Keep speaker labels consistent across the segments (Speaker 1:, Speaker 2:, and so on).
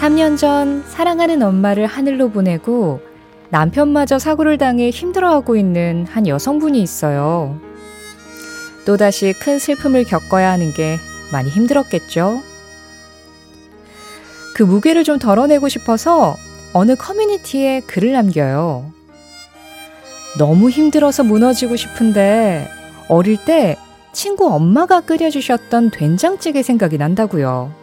Speaker 1: 3년 전 사랑하는 엄마를 하늘로 보내고 남편마저 사고를 당해 힘들어하고 있는 한 여성분이 있어요. 또다시 큰 슬픔을 겪어야 하는 게 많이 힘들었겠죠? 그 무게를 좀 덜어내고 싶어서 어느 커뮤니티에 글을 남겨요. 너무 힘들어서 무너지고 싶은데 어릴 때 친구 엄마가 끓여주셨던 된장찌개 생각이 난다고요.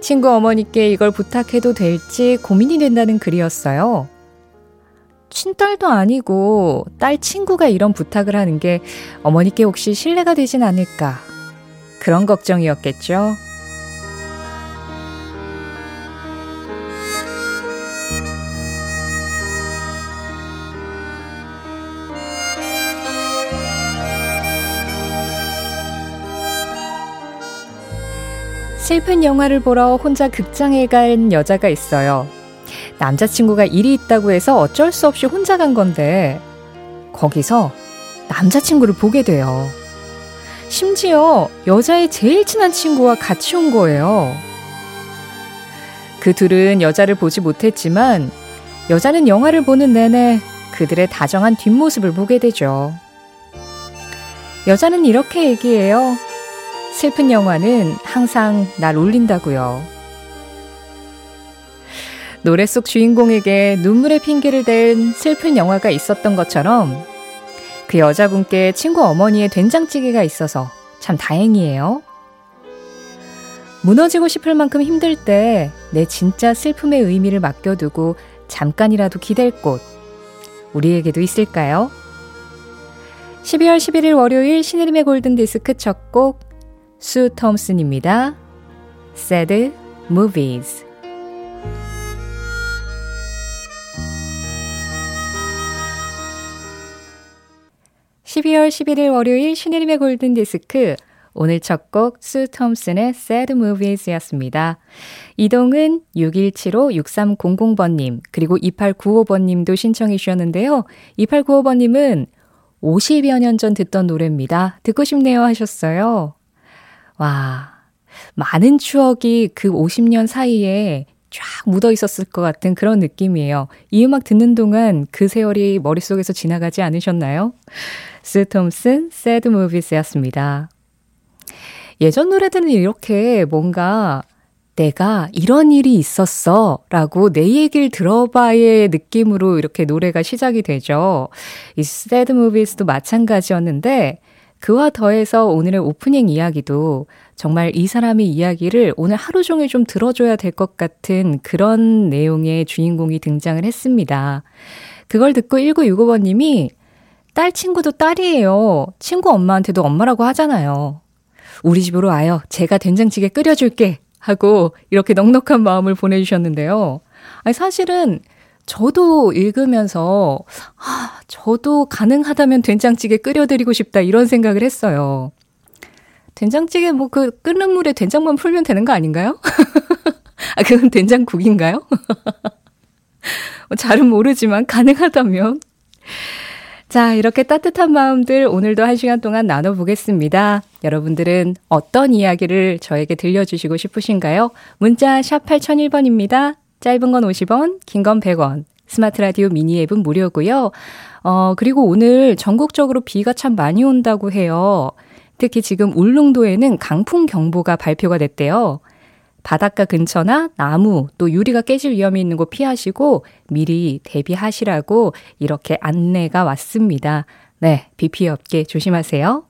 Speaker 1: 친구 어머니께 이걸 부탁해도 될지 고민이 된다는 글이었어요. 친딸도 아니고 딸 친구가 이런 부탁을 하는 게 어머니께 혹시 신뢰가 되진 않을까. 그런 걱정이었겠죠. 슬픈 영화를 보러 혼자 극장에 간 여자가 있어요. 남자친구가 일이 있다고 해서 어쩔 수 없이 혼자 간 건데, 거기서 남자친구를 보게 돼요. 심지어 여자의 제일 친한 친구와 같이 온 거예요. 그 둘은 여자를 보지 못했지만, 여자는 영화를 보는 내내 그들의 다정한 뒷모습을 보게 되죠. 여자는 이렇게 얘기해요. 슬픈 영화는 항상 날 울린다고요. 노래 속 주인공에게 눈물의 핑계를 댄 슬픈 영화가 있었던 것처럼 그 여자분께 친구 어머니의 된장찌개가 있어서 참 다행이에요. 무너지고 싶을 만큼 힘들 때 내 진짜 슬픔의 의미를 맡겨두고 잠깐이라도 기댈 곳 우리에게도 있을까요? 12월 11일 월요일 신혜림의 골든디스크 첫 곡 수 톰슨입니다. Sad Movies 12월 11일 월요일 신혜림의 골든디스크 오늘 첫 곡 수 톰슨의 Sad Movies였습니다. 이동은 6175-6300번님 그리고 2895번님도 신청해 주셨는데요. 2895번님은 50여 년 전 듣던 노래입니다. 듣고 싶네요 하셨어요. 와, 많은 추억이 그 50년 사이에 쫙 묻어 있었을 것 같은 그런 느낌이에요. 이 음악 듣는 동안 그 세월이 머릿속에서 지나가지 않으셨나요? 스 톰슨, Sad Movies였습니다. 예전 노래들은 이렇게 뭔가 내가 이런 일이 있었어 라고 내 얘기를 들어봐의 느낌으로 이렇게 노래가 시작이 되죠. 이 Sad Movies도 마찬가지였는데 그와 더해서 오늘의 오프닝 이야기도 정말 이 사람의 이야기를 오늘 하루 종일 좀 들어줘야 될 것 같은 그런 내용의 주인공이 등장을 했습니다. 그걸 듣고 1965번님이 딸 친구도 딸이에요. 친구 엄마한테도 엄마라고 하잖아요. 우리 집으로 와요. 제가 된장찌개 끓여줄게. 하고 이렇게 넉넉한 마음을 보내주셨는데요. 아니, 사실은 저도 읽으면서, 아, 저도 가능하다면 된장찌개 끓여드리고 싶다 이런 생각을 했어요. 된장찌개 뭐 그 끓는 물에 된장만 풀면 되는 거 아닌가요? 아, 그건 된장국인가요? 뭐 잘은 모르지만 가능하다면. 자, 이렇게 따뜻한 마음들 오늘도 한 시간 동안 나눠보겠습니다. 여러분들은 어떤 이야기를 저에게 들려주시고 싶으신가요? 문자 샵 8001번입니다. 짧은 건 50원, 긴 건 100원. 스마트 라디오 미니 앱은 무료고요. 어, 그리고 오늘 전국적으로 비가 참 많이 온다고 해요. 특히 지금 울릉도에는 강풍 경보가 발표가 됐대요. 바닷가 근처나 나무 또 유리가 깨질 위험이 있는 곳 피하시고 미리 대비하시라고 이렇게 안내가 왔습니다. 네, 비 피해 없게 조심하세요.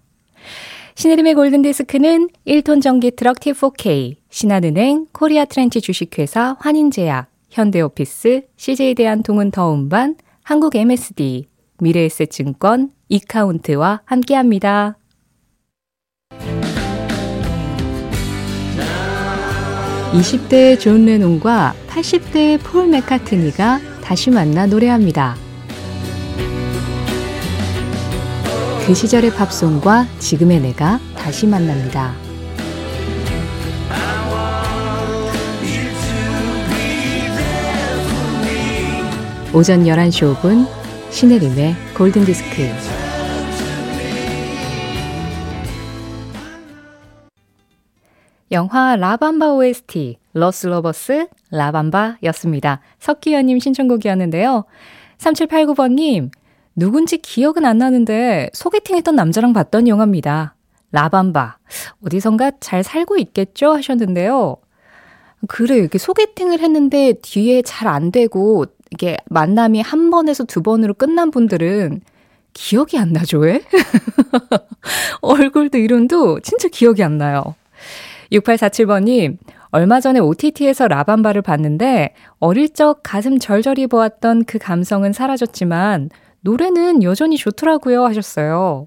Speaker 1: 신혜림의 골든디스크는 1톤 전기 트럭 T4K, 신한은행, 코리아 트렌치 주식회사, 환인제약, 현대오피스, CJ대한 통운 더운반, 한국 MSD, 미래에셋증권, 이카운트와 함께합니다. 20대의 존 레논과 80대의 폴 매카트니가 다시 만나 노래합니다. 그 시절의 팝송과 지금의 내가 다시 만납니다. 오전 11시 5분 신혜림의 골든디스크 영화 라밤바 OST 러슬러버스 라밤바였습니다. 석기현님 신청곡이었는데요. 3789번님, 누군지 기억은 안 나는데 소개팅했던 남자랑 봤던 영화입니다. 라밤바. 어디선가 잘 살고 있겠죠? 하셨는데요. 그래, 이렇게 소개팅을 했는데 뒤에 잘 안 되고, 이게 만남이 한 번에서 두 번으로 끝난 분들은 기억이 안 나죠, 왜? 얼굴도 이름도 진짜 기억이 안 나요. 6847번님, 얼마 전에 OTT에서 라밤바를 봤는데 어릴 적 가슴 절절히 보았던 그 감성은 사라졌지만 노래는 여전히 좋더라고요 하셨어요.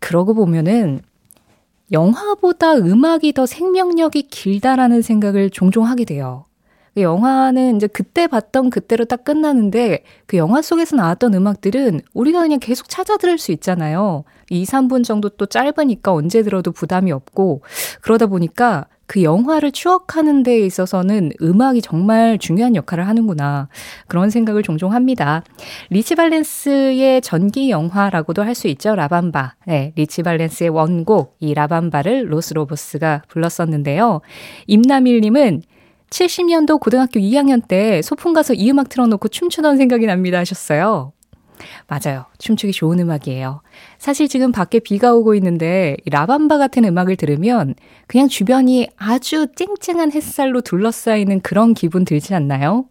Speaker 1: 그러고 보면은 영화보다 음악이 더 생명력이 길다라는 생각을 종종 하게 돼요. 그 영화는 이제 그때 봤던 그때로 딱 끝나는데 그 영화 속에서 나왔던 음악들은 우리가 그냥 계속 찾아 들을 수 있잖아요. 2, 3분 정도 또 짧으니까 언제 들어도 부담이 없고 그러다 보니까 그 영화를 추억하는 데 있어서는 음악이 정말 중요한 역할을 하는구나. 그런 생각을 종종 합니다. 리치 발렌스의 전기 영화라고도 할 수 있죠. La Bamba. 네, 리치 발렌스의 원곡, 이 La Bamba를 로스 로보스가 불렀었는데요. 임남일님은 70년도 고등학교 2학년 때 소풍 가서 이 음악 틀어놓고 춤추던 생각이 납니다 하셨어요. 맞아요. 춤추기 좋은 음악이에요. 사실 지금 밖에 비가 오고 있는데 La Bamba 같은 음악을 들으면 그냥 주변이 아주 쨍쨍한 햇살로 둘러싸이는 그런 기분 들지 않나요?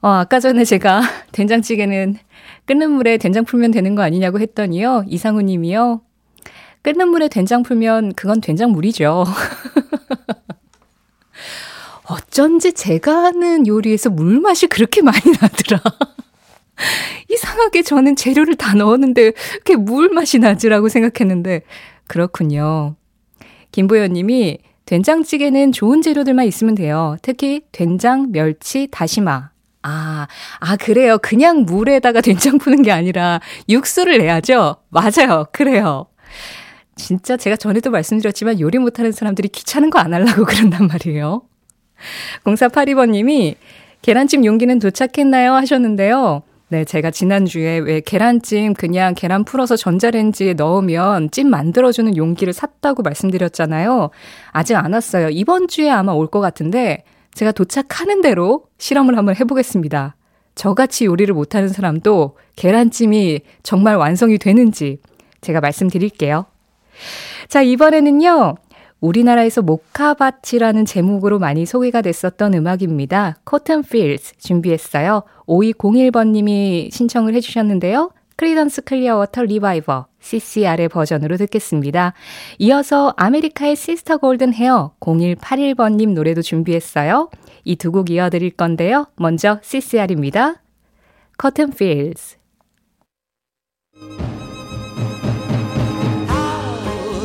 Speaker 1: 어, 아까 전에 제가 된장찌개는 끓는 물에 된장 풀면 되는 거 아니냐고 했더니요. 이상우 님이요. 끓는 물에 된장 풀면 그건 된장물이죠. 어쩐지 제가 하는 요리에서 물맛이 그렇게 많이 나더라. 이상하게 저는 재료를 다 넣었는데 그게 물 맛이 나지라고 생각했는데 그렇군요. 김보연 님이 된장찌개는 좋은 재료들만 있으면 돼요. 특히 된장, 멸치, 다시마. 아, 아, 그래요. 그냥 물에다가 된장 푸는 게 아니라 육수를 내야죠? 맞아요. 그래요. 진짜 제가 전에도 말씀드렸지만 요리 못하는 사람들이 귀찮은 거 안 하려고 그런단 말이에요. 0482번님이 계란찜 용기는 도착했나요? 하셨는데요. 네, 제가 지난주에 왜 계란찜 그냥 계란 풀어서 전자레인지에 넣으면 찜 만들어주는 용기를 샀다고 말씀드렸잖아요. 아직 안 왔어요. 이번 주에 아마 올 것 같은데 제가 도착하는 대로 실험을 한번 해보겠습니다. 저같이 요리를 못하는 사람도 계란찜이 정말 완성이 되는지 제가 말씀드릴게요. 자, 이번에는요. 우리나라에서 목화밭이라는 제목으로 많이 소개가 됐었던 음악입니다. Cotton Fields 준비했어요. 5201번님이 신청을 해주셨는데요. Creedence Clearwater Revival CCR의 버전으로 듣겠습니다. 이어서 아메리카의 Sister Golden Hair 0181번님 노래도 준비했어요. 이 두 곡 이어드릴 건데요. 먼저 CCR입니다. Cotton Fields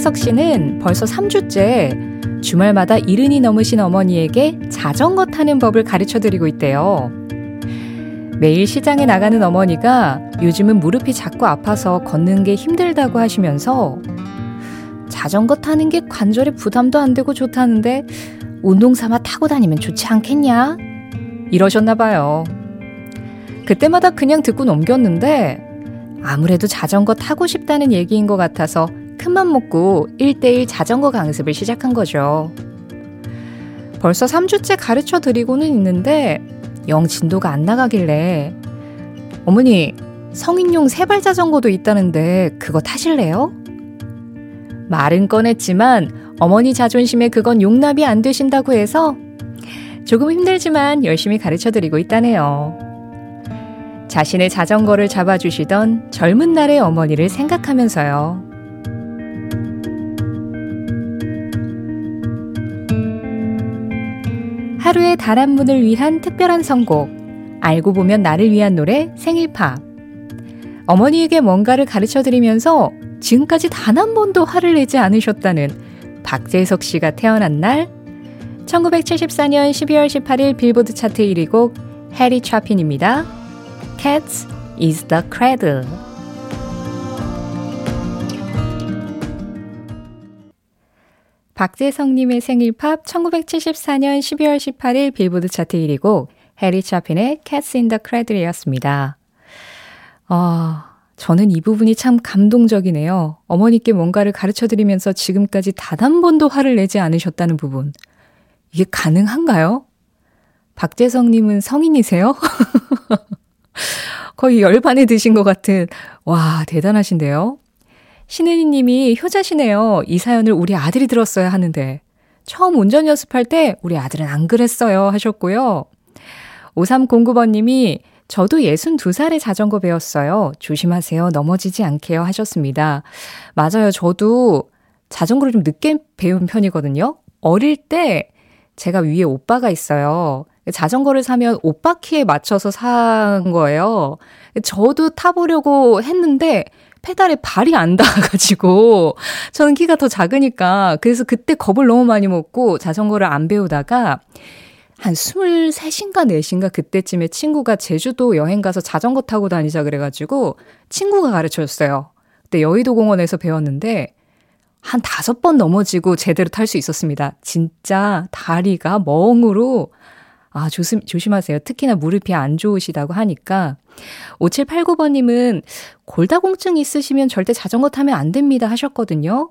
Speaker 1: 박재석 씨는 벌써 3주째 주말마다 이른이 넘으신 어머니에게 자전거 타는 법을 가르쳐 드리고 있대요. 매일 시장에 나가는 어머니가 요즘은 무릎이 자꾸 아파서 걷는 게 힘들다고 하시면서 자전거 타는 게 관절에 부담도 안 되고 좋다는데 운동 삼아 타고 다니면 좋지 않겠냐? 이러셨나 봐요. 그때마다 그냥 듣고 넘겼는데 아무래도 자전거 타고 싶다는 얘기인 것 같아서 큰맘 먹고 1대1 자전거 강습을 시작한 거죠. 벌써 3주째 가르쳐 드리고는 있는데 영 진도가 안 나가길래 어머니 성인용 세발 자전거도 있다는데 그거 타실래요? 말은 꺼냈지만 어머니 자존심에 그건 용납이 안 되신다고 해서 조금 힘들지만 열심히 가르쳐 드리고 있다네요. 자신의 자전거를 잡아주시던 젊은 날의 어머니를 생각하면서요. 하루의 단한 분을 위한 특별한 선곡. 알고 보면 나를 위한 노래 생일팝. 어머니에게 뭔가를 가르쳐 드리면서 지금까지 단 한 번도 화를 내지 않으셨다는 박재석 씨가 태어난 날 1974년 12월 18일 빌보드 차트 1위 곡 해리 차핀입니다. Cats is the Cradle 박재성님의 생일 팝 1974년 12월 18일 빌보드 차트 1위 곡 해리 차핀의 Cats in the Cradle이었습니다. 아, 저는 이 부분이 참 감동적이네요. 어머니께 뭔가를 가르쳐 드리면서 지금까지 단 한 번도 화를 내지 않으셨다는 부분. 이게 가능한가요? 박재성님은 성인이세요? 거의 열반에 드신 것 같은, 와, 대단하신데요? 신은희 님이 효자시네요. 이 사연을 우리 아들이 들었어야 하는데. 처음 운전 연습할 때 우리 아들은 안 그랬어요. 하셨고요. 5309번 님이 저도 62살에 자전거 배웠어요. 조심하세요. 넘어지지 않게요. 하셨습니다. 맞아요. 저도 자전거를 좀 늦게 배운 편이거든요. 어릴 때 제가 위에 오빠가 있어요. 자전거를 사면 오빠 키에 맞춰서 산 거예요. 저도 타보려고 했는데 페달에 발이 안 닿아가지고 저는 키가 더 작으니까 그래서 그때 겁을 너무 많이 먹고 자전거를 안 배우다가 한 23인가 4인가 그때쯤에 친구가 제주도 여행 가서 자전거 타고 다니자 그래가지고 친구가 가르쳐 줬어요. 그때 여의도 공원에서 배웠는데 한 다섯 번 넘어지고 제대로 탈 수 있었습니다. 진짜 다리가 멍으로 아, 조심, 조심하세요. 특히나 무릎이 안 좋으시다고 하니까. 5789번님은 골다공증 있으시면 절대 자전거 타면 안 됩니다 하셨거든요.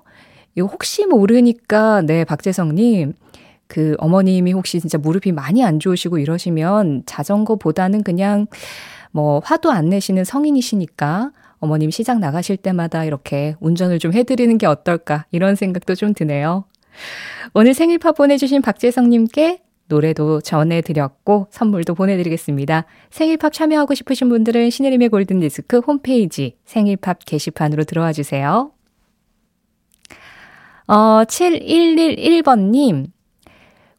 Speaker 1: 이거 혹시 모르니까, 네, 박재성님. 그 어머님이 혹시 진짜 무릎이 많이 안 좋으시고 이러시면 자전거보다는 그냥 뭐 화도 안 내시는 성인이시니까 어머님 시장 나가실 때마다 이렇게 운전을 좀 해드리는 게 어떨까 이런 생각도 좀 드네요. 오늘 생일파 보내주신 박재성님께 노래도 전해드렸고 선물도 보내드리겠습니다. 생일팝 참여하고 싶으신 분들은 신혜림의 골든디스크 홈페이지 생일팝 게시판으로 들어와 주세요. 어, 7111번님,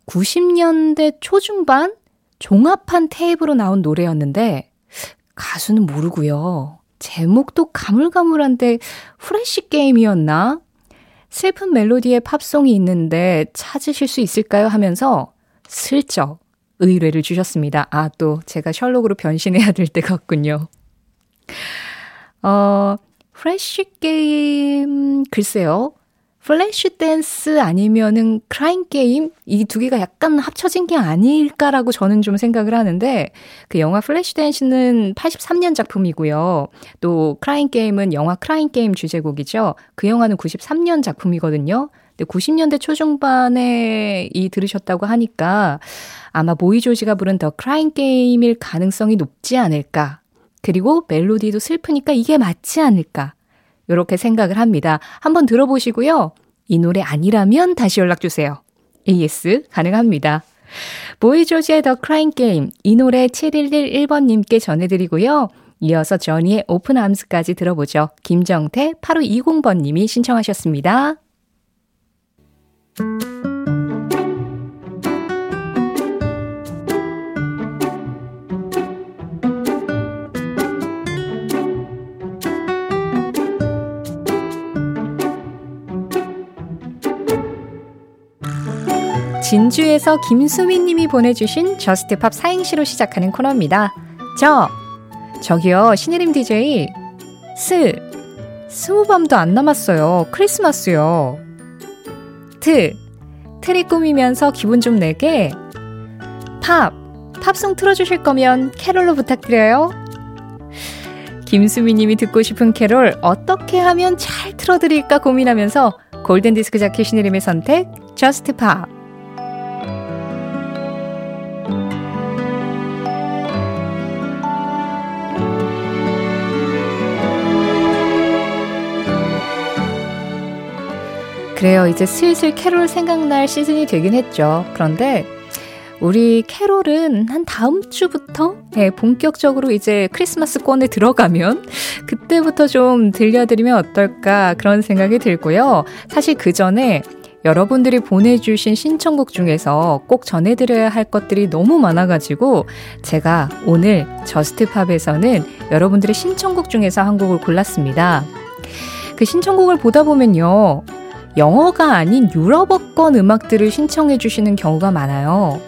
Speaker 1: 90년대 초중반 종합한 테이프로 나온 노래였는데 가수는 모르고요. 제목도 가물가물한데 후레쉬 게임이었나? 슬픈 멜로디의 팝송이 있는데 찾으실 수 있을까요? 하면서 슬쩍 의뢰를 주셨습니다. 아, 또 제가 셜록으로 변신해야 될 때 같군요. 어, Flash Game, 글쎄요. Flashdance 아니면은 Crying Game 이 두 개가 약간 합쳐진 게 아닐까라고 저는 좀 생각을 하는데 그 영화 Flashdance는 83년 작품이고요. 또 Crying Game은 영화 Crying Game 주제곡이죠. 그 영화는 93년 작품이거든요. 근데 90년대 초중반에 이 들으셨다고 하니까 아마 보이 조지가 부른 The Crying Game일 가능성이 높지 않을까. 그리고 멜로디도 슬프니까 이게 맞지 않을까. 이렇게 생각을 합니다. 한번 들어보시고요. 이 노래 아니라면 다시 연락주세요. AS 가능합니다. 보이조지의 The Crying Game 이 노래 7111번님께 전해드리고요. 이어서 저니의 Open Arms까지 들어보죠. 김정태 8520번님이 신청하셨습니다. 진주에서 김수민 님이 보내주신 저스트팝 사행시로 시작하는 코너입니다. 저, 저기요, 신혜림 DJ. 스, 스무 밤도 안 남았어요. 크리스마스요. 트, 트리 꾸미면서 기분 좀 내게. 팝, 팝송 틀어주실 거면 캐롤로 부탁드려요. 김수미 님이 듣고 싶은 캐롤 어떻게 하면 잘 틀어드릴까 고민하면서 골든디스크 자켓 신혜림의 선택, 저스트 팝. 그래요. 이제 슬슬 캐롤 생각날 시즌이 되긴 했죠. 그런데 우리 캐롤은 한 다음 주부터 네, 본격적으로 이제 크리스마스권에 들어가면 그때부터 좀 들려드리면 어떨까 그런 생각이 들고요. 사실 그 전에 여러분들이 보내주신 신청곡 중에서 꼭 전해드려야 할 것들이 너무 많아가지고 제가 오늘 저스트팝에서는 여러분들의 신청곡 중에서 한 곡을 골랐습니다. 그 신청곡을 보다 보면요. 영어가 아닌 유럽어권 음악들을 신청해 주시는 경우가 많아요.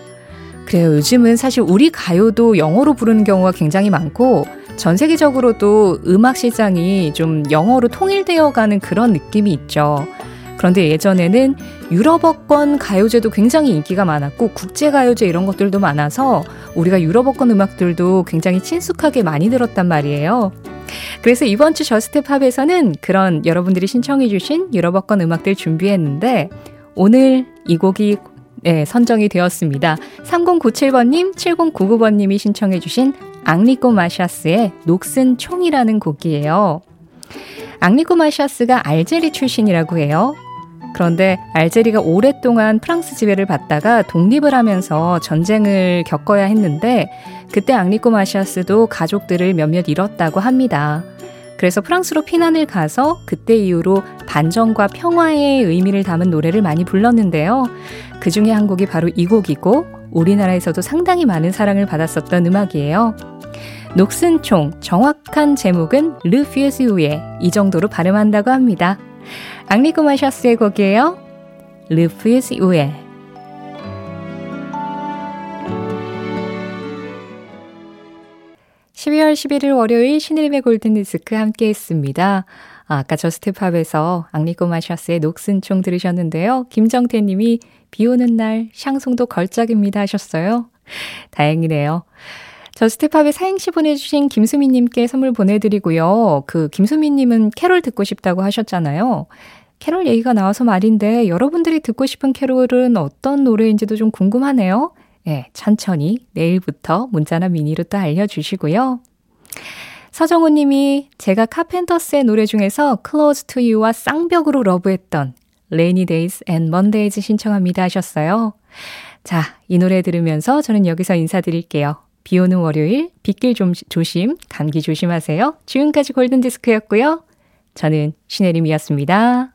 Speaker 1: 그래요. 요즘은 사실 우리 가요도 영어로 부르는 경우가 굉장히 많고 전 세계적으로도 음악 시장이 좀 영어로 통일되어 가는 그런 느낌이 있죠. 그런데 예전에는 유럽어권 가요제도 굉장히 인기가 많았고 국제가요제 이런 것들도 많아서 우리가 유럽어권 음악들도 굉장히 친숙하게 많이 들었단 말이에요. 그래서 이번 주 저스트팝에서는 그런 여러분들이 신청해주신 유럽어권 음악들 준비했는데 오늘 이 곡이 네, 선정이 되었습니다. 3097번님, 7099번님이 신청해주신 앙리코 마샤스의 녹슨 총이라는 곡이에요. 앙리코 마샤스가 알제리 출신이라고 해요. 그런데 알제리가 오랫동안 프랑스 지배를 받다가 독립을 하면서 전쟁을 겪어야 했는데 그때 앙리코 마샤스도 가족들을 몇몇 잃었다고 합니다. 그래서 프랑스로 피난을 가서 그때 이후로 반전과 평화의 의미를 담은 노래를 많이 불렀는데요. 그 중에 한 곡이 바로 이 곡이고 우리나라에서도 상당히 많은 사랑을 받았었던 음악이에요. 녹슨 총 정확한 제목은 르 퓨즈우에 이 정도로 발음한다고 합니다. 앙리코 마샤스의 곡이에요. 르 퓨즈우에 12월 11일 월요일 신일의 골든디스크 함께 했습니다. 아, 아까 저스트팝에서 앙리코 마샤스의 녹슨총 들으셨는데요. 김정태 님이 비 오는 날 샹송도 걸작입니다 하셨어요. 다행이네요. 저스트팝에 사행시 보내주신 김수미님께 선물 보내드리고요. 그 김수미님은 캐롤 듣고 싶다고 하셨잖아요. 캐롤 얘기가 나와서 말인데 여러분들이 듣고 싶은 캐롤은 어떤 노래인지도 좀 궁금하네요. 예, 천천히 내일부터 문자나 미니로 또 알려주시고요. 서정우 님이 제가 카펜터스의 노래 중에서 Close to You와 쌍벽으로 love했던 Rainy Days and Mondays 신청합니다 하셨어요. 자, 이 노래 들으면서 저는 여기서 인사드릴게요. 비 오는 월요일, 빗길 좀 조심, 감기 조심하세요. 지금까지 골든디스크였고요. 저는 신혜림이었습니다.